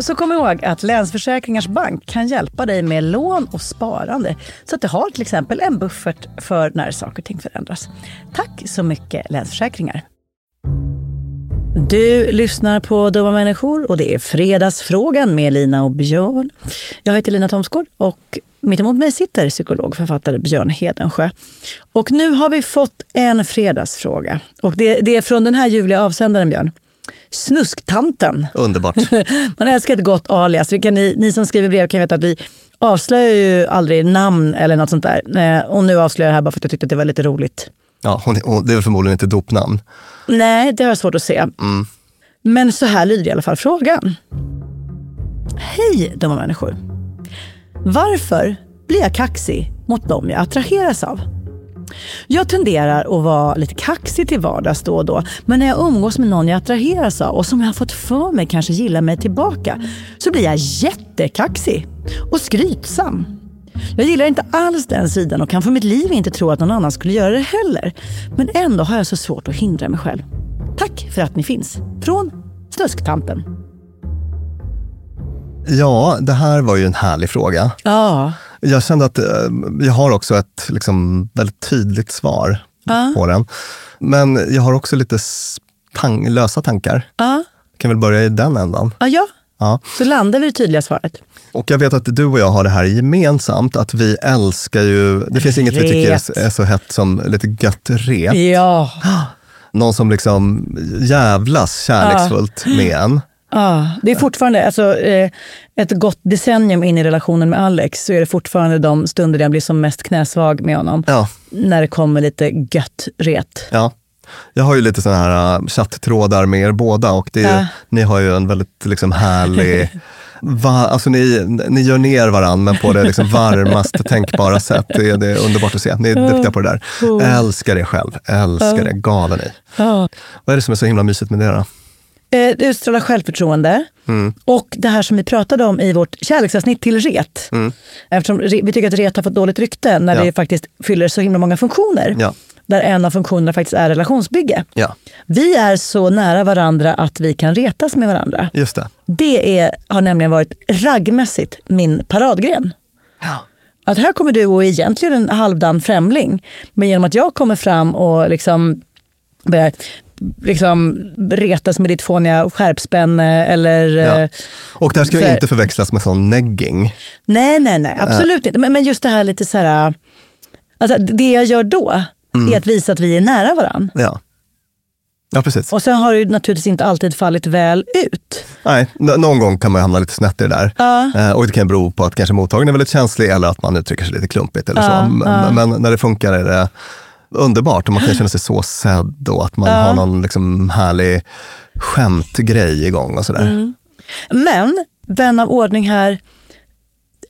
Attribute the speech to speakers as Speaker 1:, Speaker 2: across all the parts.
Speaker 1: Så kom ihåg att Länsförsäkringars Bank kan hjälpa dig med lån och sparande. Så att du har till exempel en buffert för när saker och ting förändras. Tack så mycket Länsförsäkringar. Du lyssnar på Dumma människor och det är Fredagsfrågan med Lina och Björn. Jag heter Lina Thomsgård och mitt emot mig sitter psykologförfattare Björn Hedensjö. Och nu har vi fått en fredagsfråga. Och det, det är från den här ljuvliga avsändaren Björn. Snusktanten.
Speaker 2: Underbart.
Speaker 1: Man älskar ett gott alias. Kan, ni, ni som skriver brev kan veta att vi avslöjar ju aldrig namn eller något sånt där. Eh, Och nu avslöjar jag det här bara för att jag tyckte att det var lite roligt.
Speaker 2: Ja, hon, hon, det är förmodligen inte dopnamn.
Speaker 1: Nej, det har jag svårt att se. Men så här lyder i alla fall frågan. Hej dumma människor. Varför blir jag kaxig mot dem jag attraheras av? Jag tenderar att vara lite kaxig till vardags då och då. Men när jag umgås med någon jag attraheras av och som jag har fått för mig kanske gillar mig tillbaka så blir jag jättekaxig och skrytsam. Jag gillar inte alls den sidan och kan för mitt liv inte tro att någon annan skulle göra det heller. Men ändå har jag så svårt att hindra mig själv. Tack för att ni finns. Från Snusktanten.
Speaker 2: Ja, det här var ju en härlig fråga.
Speaker 1: Ja.
Speaker 2: Jag kände att eh, jag har också ett liksom, väldigt tydligt svar
Speaker 1: Ja.
Speaker 2: på den. Men jag har också lite s- tan- lösa tankar.
Speaker 1: Ja.
Speaker 2: kan väl börja i den ändan.
Speaker 1: Ja, ja.
Speaker 2: Ja.
Speaker 1: Så landar vi i det tydliga svaret.
Speaker 2: Och jag vet att du och jag har det här gemensamt, att vi älskar ju, det finns inget vi tycker
Speaker 1: Ret.
Speaker 2: är så hett som lite gött rep.
Speaker 1: Ja.
Speaker 2: Någon som liksom jävlas kärleksfullt med en.
Speaker 1: Ja, det är fortfarande, alltså, eh, ett gott decennium in i relationen med Alex så är det fortfarande de stunder där jag blir som mest knäsvag med honom.
Speaker 2: Ja,
Speaker 1: När det kommer lite gött ret.
Speaker 2: ja. Jag har ju lite sådana här uh, chatttrådar med er båda och det är,
Speaker 1: Ja.
Speaker 2: ni har ju en väldigt liksom härlig Va, alltså ni, ni gör ner varandra men på det liksom varmaste tänkbara sätt. Det är, det är underbart att se. Ni är duktiga på det där. Älskar det själv. Älskar det. Galen i. Vad är det som är så himla mysigt med det då?
Speaker 1: Eh, Det utstrålar självförtroende. Och det här som vi pratade om i vårt kärleksavsnitt till ret. Eftersom re- vi tycker att ret har fått dåligt rykte när
Speaker 2: Ja.
Speaker 1: det faktiskt fyller så himla många funktioner.
Speaker 2: Ja.
Speaker 1: Där en av funktionerna faktiskt är relationsbygge.
Speaker 2: Ja,
Speaker 1: Vi är så nära varandra att vi kan retas med varandra.
Speaker 2: just det.
Speaker 1: Det är, har nämligen varit raggmässigt min paradgren. Att här kommer du och är egentligen en halvdan främling. Men genom att jag kommer fram och liksom börjar liksom retas med ditt fåniga skärpspänne eller...
Speaker 2: Ja.
Speaker 1: eh,
Speaker 2: Och det här ska
Speaker 1: För-
Speaker 2: inte förväxlas med sån negging.
Speaker 1: Nej, nej, nej. Absolut inte. Men, men just det här lite så här... Alltså, det jag gör då är att visa att vi är nära varandra.
Speaker 2: Ja, ja precis.
Speaker 1: Och sen har det ju naturligtvis inte alltid fallit väl ut.
Speaker 2: Nej, någon gång kan man hamna lite snett i det där. Eh, och det kan bero på att kanske mottagaren är väldigt känslig eller att man uttrycker sig lite klumpigt eller så.
Speaker 1: Ja,
Speaker 2: M-
Speaker 1: ja.
Speaker 2: Men när det funkar är det underbart och man kan känna sig så sedd och att man har någon liksom härlig skämtgrej igång och sådär.
Speaker 1: Mm. Men, vän av ordning här.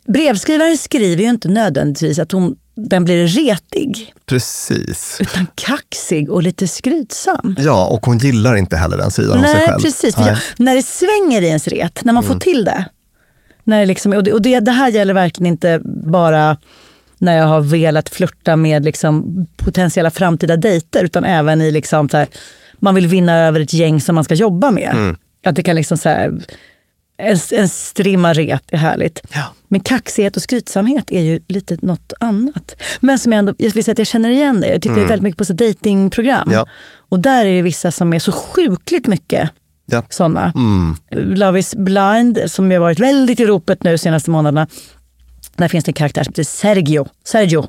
Speaker 1: Brevskrivaren skriver ju inte nödvändigtvis att hon, den blir retig.
Speaker 2: Precis.
Speaker 1: Utan kaxig och lite skrytsam.
Speaker 2: Ja, och hon gillar inte heller den sidan av sig
Speaker 1: Nej,
Speaker 2: själv.
Speaker 1: precis.
Speaker 2: Nej. Mm.
Speaker 1: När det svänger i ens ret, när man får till det. När det liksom, och det, och det, det här gäller verkligen inte bara när jag har velat flirta med liksom potentiella framtida dejter, utan även i liksom så här, man vill vinna över ett gäng som man ska jobba med.
Speaker 2: Mm.
Speaker 1: Att det kan liksom så här, en, en strimma ret är härligt.
Speaker 2: Ja.
Speaker 1: Men kaxighet och skrytsamhet är ju lite något annat. Men som jag ändå, jag vill säga att jag känner igen det. Jag tittar ju väldigt mycket på så datingprogram.
Speaker 2: Mm. Ja.
Speaker 1: Och där är det vissa som är så sjukligt mycket
Speaker 2: Ja.
Speaker 1: sådana.
Speaker 2: Mm.
Speaker 1: Love is blind, som ju har varit väldigt i ropet nu de senaste månaderna. Där finns det en karaktär som heter Sergio. Sergio.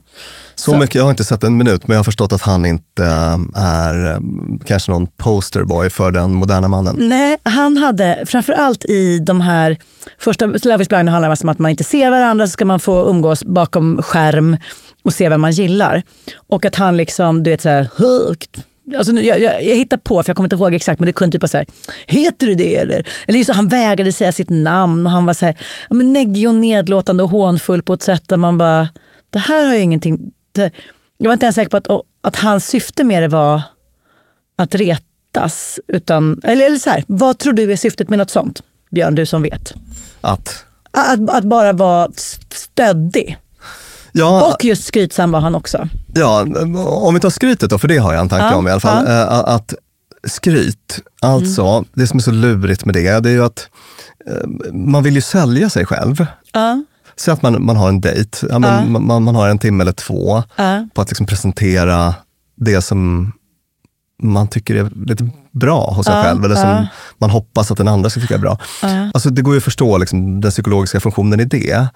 Speaker 2: Så, mycket, jag har inte sett en minut, men jag har förstått att han inte äh, är äh, kanske någon posterboy för den moderna mannen.
Speaker 1: Nej, han hade framförallt i de här första Love is blind handlar det om att man inte ser varandra så ska man få umgås bakom skärm och se vem man gillar. Och att han liksom, du vet så här, högt. Alltså, nu- jag, jag, jag hittar på, för jag kommer inte ihåg exakt, men det kunde typ vara så här, heter du det eller? Eller just, han vägrade säga sitt namn och han var så här, ja, men neggig och nedlåtande och hånfull på ett sätt där man bara, det här har ju ingenting... Det, jag var inte ens säker på att, att hans syfte med det var att retas. Utan, eller, eller så här, vad tror du är syftet med något sånt? Björn, du som vet.
Speaker 2: Att,
Speaker 1: Att, att bara vara stöddig.
Speaker 2: Ja,
Speaker 1: Och just skrytsam var han också.
Speaker 2: Ja, om vi tar skrytet då, för det har jag en tanke
Speaker 1: Ja,
Speaker 2: om i alla fall.
Speaker 1: ja.
Speaker 2: Eh, Att skryt, alltså, det som är så lurigt med det, det är ju att eh, man vill ju sälja sig själv.
Speaker 1: Ja.
Speaker 2: Säg att man, man har en dejt, ja,
Speaker 1: Ja.
Speaker 2: man, man har en timme eller två på att liksom presentera det som man tycker är lite bra hos sig
Speaker 1: Ja,
Speaker 2: själv, eller som
Speaker 1: ja.
Speaker 2: man hoppas att den andra ska tycka är bra.
Speaker 1: Ja.
Speaker 2: Alltså, det går ju att förstå liksom, den psykologiska funktionen i det.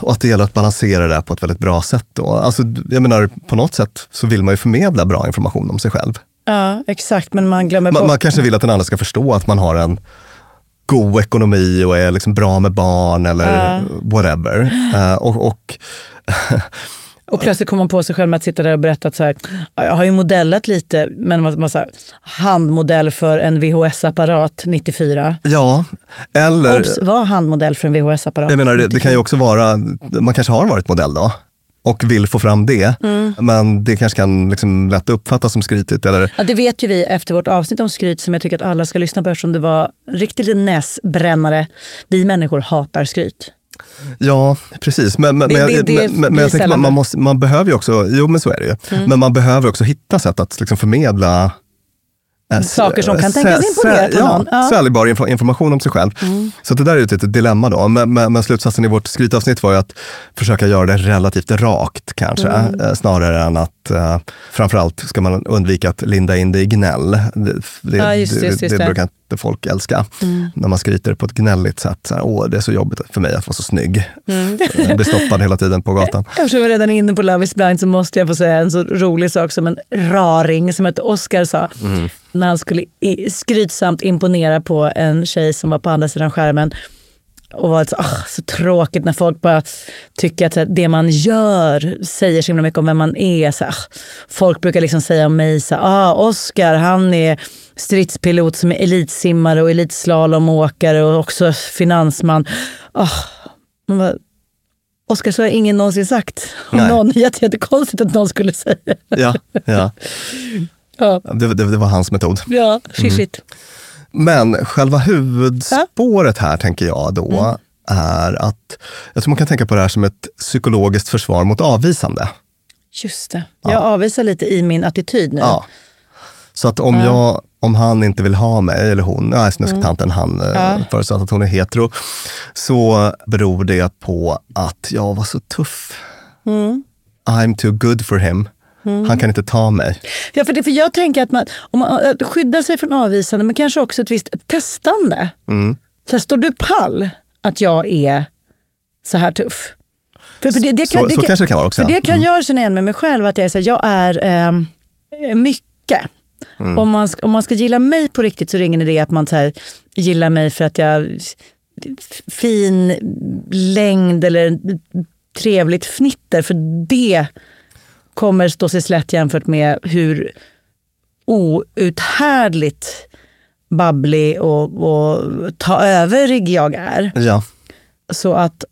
Speaker 2: Och att det gäller att balansera det på ett väldigt bra sätt. Då. Alltså, jag menar, på något sätt så vill man ju förmedla bra information om sig själv.
Speaker 1: ja, exakt. Men man glömmer
Speaker 2: Man,
Speaker 1: bort...
Speaker 2: man kanske vill att den andra ska förstå att man har en god ekonomi och är liksom bra med barn eller whatever. Eh, och, och
Speaker 1: Och plötsligt kommer man på sig själv med att sitta där och berätta att så här, "Ja, jag har ju modellat lite, men man, man, så här, handmodell för en VHS-apparat 94.
Speaker 2: ja, eller
Speaker 1: Obs, var handmodell för en VHS-apparat.
Speaker 2: jag menar, det, det kan ju också vara, man kanske har varit modell då och vill få fram det,
Speaker 1: Mm.
Speaker 2: men det kanske kan liksom lätt uppfattas som skrytigt. Eller,
Speaker 1: Ja, det vet ju vi efter vårt avsnitt om skryt som jag tycker att alla ska lyssna på eftersom det var riktigt näsbrännare. Vi människor hatar skryt.
Speaker 2: Ja, precis. Men, men,
Speaker 1: Det-
Speaker 2: men,
Speaker 1: det-
Speaker 2: jag-
Speaker 1: det
Speaker 2: men, men,
Speaker 1: blir
Speaker 2: jag tänker
Speaker 1: sällan
Speaker 2: man, man,
Speaker 1: det.
Speaker 2: måste, man behöver ju också, jo men så är det ju,
Speaker 1: Mm.
Speaker 2: men man behöver också hitta sätt att liksom förmedla
Speaker 1: Saker som kan
Speaker 2: eh,
Speaker 1: tänkas imponera på någon. Ja.
Speaker 2: Ja, säljbar info- information om sig själv. Så det där är ju ett litet dilemma då. Men, men, men slutsatsen i vårt skrytavsnitt var ju att försöka göra det relativt rakt kanske,
Speaker 1: Mm.
Speaker 2: eh, snarare än att eh, framförallt ska man undvika att linda in det i gnäll. Det, det,
Speaker 1: Ja, just det,
Speaker 2: det,
Speaker 1: just det. Mm.
Speaker 2: brukar inte folk älska. När man skryter på ett gnälligt sätt. Så här, Åh, det är så jobbigt för mig att vara så snygg.
Speaker 1: Mm.
Speaker 2: Jag blir stoppad hela tiden på gatan.
Speaker 1: Eftersom vi redan är inne på Love is blind så måste jag få säga en så rolig sak som en raring som hette Oscar sa. När han skulle skrytsamt imponera på en tjej som var på andra sidan skärmen. Och var så, ah, så tråkigt när folk bara tycker att det man gör säger så himla mycket om vem man är. Så, ah, folk brukar liksom säga om mig, så, ah, Oscar han är stridspilot som är eltsimmare och elitslalomåkare och också finansman. Ah, man bara, Oskar, så har ingen någonsin sagt om
Speaker 2: Nej.
Speaker 1: någon. Jätte, jättekonstigt att någon skulle säga.
Speaker 2: Ja, ja.
Speaker 1: Ja,
Speaker 2: Det, det, det var hans metod.
Speaker 1: ja fiffigt.
Speaker 2: Men själva huvudspåret här tänker jag då
Speaker 1: Mm.
Speaker 2: är att jag tror man kan tänka på det här som ett psykologiskt försvar mot avvisande.
Speaker 1: Just det. Jag avvisar lite i min attityd nu.
Speaker 2: Ja. Så att om, jag, om han inte vill ha mig, eller hon, nej snusktanten, han
Speaker 1: Mm. Ja.
Speaker 2: ja. förutsatt att hon är hetero, så beror det på att jag var så tuff.
Speaker 1: Mm.
Speaker 2: I'm too good for him. Han kan inte ta mig.
Speaker 1: Ja, för, det, för jag tänker att man, om man att skydda sig från avvisande, men kanske också ett visst testande.
Speaker 2: Mm.
Speaker 1: Så här, står du pall att jag är så här tuff? För, för det, det
Speaker 2: Så-
Speaker 1: kan, det
Speaker 2: så kanske det kan vara också,
Speaker 1: För det kan jag känna igen med mig själv, att jag är, så här, jag är eh, mycket.
Speaker 2: Mm.
Speaker 1: Om, man, om man ska gilla mig på riktigt så är det ingen idé att man så här, gillar mig för att jag fin längd eller trevligt fnitter. För det kommer stå sig slätt jämfört med hur outhärdligt babblig och, och ta överig jag är.
Speaker 2: Ja.
Speaker 1: Så att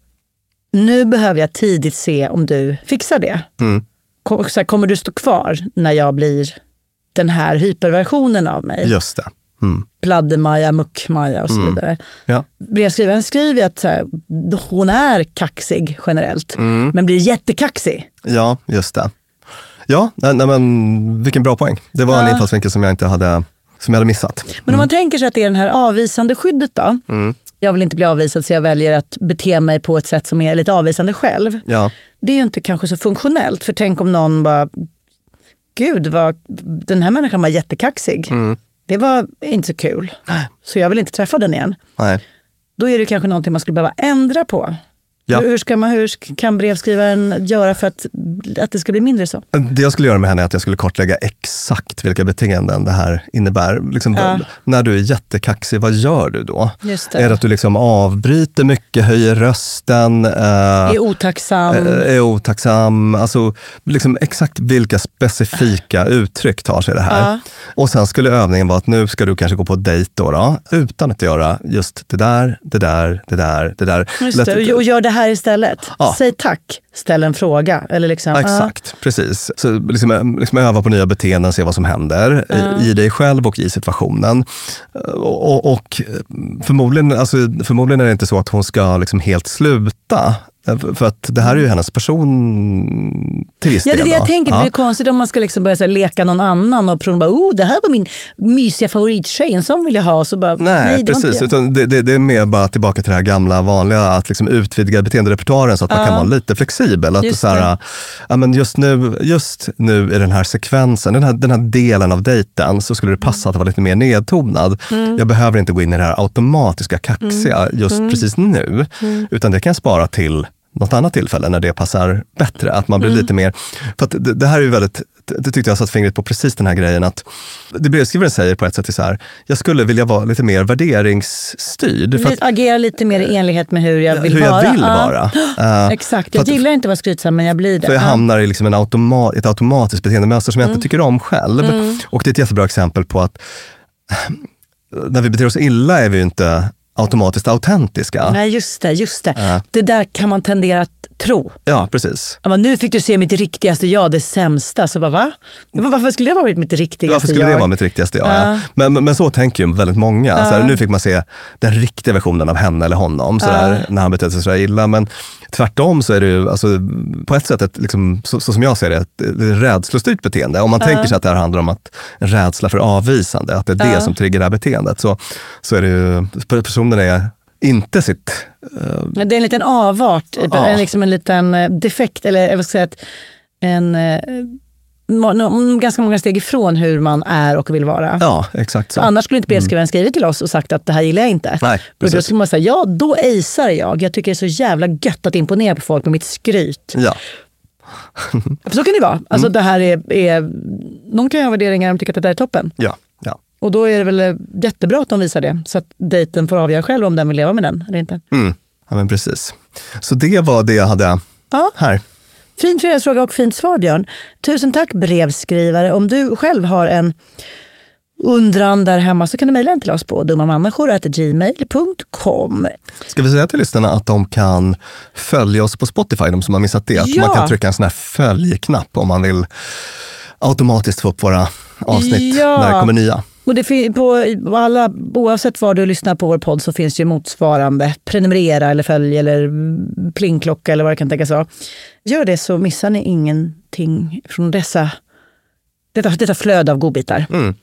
Speaker 1: nu behöver jag tidigt se om du fixar det.
Speaker 2: Mm.
Speaker 1: Kom- så här, Kommer du stå kvar när jag blir den här hyperversionen av mig?
Speaker 2: Just det. Mm.
Speaker 1: Pladde-Maja, Muck-Maja och så vidare.
Speaker 2: Ja.
Speaker 1: Brevskrivaren skriver att så här, hon är kaxig generellt,
Speaker 2: Mm.
Speaker 1: men blir jättekaxig.
Speaker 2: ja, just det. Ja, nej, nej, men vilken bra poäng. Det var en
Speaker 1: Ja.
Speaker 2: infallsvinkel som jag inte hade, som jag hade missat.
Speaker 1: Men om man tänker sig att det är det här avvisande skyddet då. Jag vill inte bli avvisad så jag väljer att bete mig på ett sätt som är lite avvisande själv.
Speaker 2: Ja.
Speaker 1: Det är ju inte kanske så funktionellt. För tänk om någon bara, gud vad, den här människan var jättekaxig. Det var inte så kul. Så jag vill inte träffa den igen.
Speaker 2: Nej.
Speaker 1: Då är det kanske någonting man skulle behöva ändra på.
Speaker 2: Ja.
Speaker 1: Hur, ska man, hur kan brevskrivaren göra för att, att det ska bli mindre så?
Speaker 2: Det jag skulle göra med henne är att jag skulle kartlägga exakt vilka beteenden det här innebär. Liksom,
Speaker 1: Ja.
Speaker 2: När du är jättekaxig, vad gör du då?
Speaker 1: Det.
Speaker 2: Är det att du liksom avbryter mycket, höjer rösten, eh,
Speaker 1: Är otacksam.
Speaker 2: eh, är otacksam? Alltså, liksom exakt vilka specifika uttryck tar sig det här?
Speaker 1: Ja.
Speaker 2: Och sen skulle övningen vara att nu ska du kanske gå på dejt då, då utan att göra just det där, det där, det där, det där.
Speaker 1: Just det, och gör det här istället.
Speaker 2: Ja.
Speaker 1: Säg tack, ställ en fråga. Eller liksom,
Speaker 2: exakt, precis. Så liksom, liksom öva på nya beteenden, se vad som händer i, i dig själv och i situationen. Och, och, och förmodligen, alltså, förmodligen är det inte så att hon ska liksom helt sluta. För att det här är ju hennes person till viss
Speaker 1: Ja, det är
Speaker 2: del.
Speaker 1: det jag
Speaker 2: då.
Speaker 1: tänker.
Speaker 2: Ja.
Speaker 1: Det är konstigt om man ska liksom börja leka någon annan och bara, oh, det här var min mysiga favorittjej, en sån vill jag ha. Så bara,
Speaker 2: Nej,
Speaker 1: inte
Speaker 2: precis.
Speaker 1: jag."
Speaker 2: Utan det, det, det är mer bara tillbaka till det här gamla vanliga, att liksom utvidga beteenderepertoaren så att man kan vara lite flexibel. Att
Speaker 1: Just
Speaker 2: så här, ja, men just, nu, just nu i den här sekvensen, den här, den här delen av dejten, så skulle det passa att vara lite mer nedtonad.
Speaker 1: Mm.
Speaker 2: Jag behöver inte gå in i det här automatiska kaxiga just
Speaker 1: Mm.
Speaker 2: precis nu, utan det kan jag spara till något annat tillfälle när det passar bättre. Att man blir
Speaker 1: Mm.
Speaker 2: lite mer... För det, det här är ju väldigt... Det tyckte jag satt fingret på precis den här grejen att det brevskrivaren säger på ett sätt är så här, jag skulle vilja vara lite mer värderingsstyrd. För att,
Speaker 1: Agera lite mer i enlighet med hur jag vill
Speaker 2: hur
Speaker 1: vara.
Speaker 2: jag vill
Speaker 1: Ja.
Speaker 2: vara. Eh,
Speaker 1: Exakt, jag
Speaker 2: att-
Speaker 1: gillar inte att vara skrytsam men jag blir det.
Speaker 2: för jag
Speaker 1: Ja.
Speaker 2: hamnar i liksom en automa ett automatiskt beteendemönster som jag
Speaker 1: Mm.
Speaker 2: inte tycker om själv. Och det är ett jättebra exempel på att när vi beter oss illa är vi ju inte automatiskt autentiska.
Speaker 1: Nej, just det. just Det Det där kan man tendera att tro.
Speaker 2: Ja, precis.
Speaker 1: Men nu fick du se mitt riktigaste jag, det sämsta. Så bara, va? Varför skulle det vara mitt riktigaste
Speaker 2: Varför skulle
Speaker 1: jag?
Speaker 2: det vara mitt riktigaste jag?
Speaker 1: Ja.
Speaker 2: Ja. Men, men så tänker ju väldigt många. Så här, nu fick man se den riktiga versionen av henne eller honom så där, när han betedde sig så där illa. Men tvärtom så är det ju alltså, på ett sätt, ett, liksom, så, så som jag ser det, ett, ett rädslostyrt beteende. Om man tänker sig att det här handlar om att, rädsla för avvisande, att det är det som triggar det här beteendet, så, så är det ju, personen är inte sitt... eh,
Speaker 1: Det är en liten avart,
Speaker 2: Ja.
Speaker 1: en, liksom en liten eh, defekt, eller jag vill säga att en, eh, må- nå- ganska många steg ifrån hur man är och vill vara.
Speaker 2: ja, exakt så.
Speaker 1: Annars skulle inte brevskrivaren skrivit till oss och sagt att det här gillar jag inte.
Speaker 2: Nej,
Speaker 1: och då
Speaker 2: precis.
Speaker 1: skulle man säga, ja då acear jag. Jag tycker det är så jävla gött att imponera på folk med mitt skryt.
Speaker 2: Ja,
Speaker 1: så kan det vara. Alltså
Speaker 2: Mm.
Speaker 1: det här är, är, någon kan ju ha värderingar och tycka att det där är toppen.
Speaker 2: ja.
Speaker 1: Och då är det väl eh, jättebra att de visar det. Så att dejten får avgöra själv om den vill leva med den eller inte.
Speaker 2: Mm. ja men precis. Så det var det jag hade
Speaker 1: Ja.
Speaker 2: här.
Speaker 1: Fin fredagsfråga och fint svar Björn. Tusen tack brevskrivare. Om du själv har en undran där hemma så kan du mejla den till oss på dummamänniskor.gmail.com.
Speaker 2: Ska vi säga till lyssnarna att de kan följa oss på Spotify, de som har missat det. Att
Speaker 1: Ja.
Speaker 2: man kan trycka en sån här följknapp om man vill automatiskt få upp våra avsnitt
Speaker 1: Ja.
Speaker 2: när det kommer nya.
Speaker 1: Och det på, alla, oavsett var du lyssnar på vår podd så finns ju motsvarande prenumerera eller följ eller plingklocka eller vad det kan tänkas vara. Gör det så missar ni ingenting från dessa, detta, detta flöde av godbitar.
Speaker 2: Mm.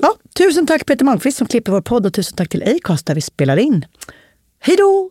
Speaker 1: Ja, tusen tack Peter Malmqvist som klipper vår podd och tusen tack till Acast där vi spelar in. Hej då!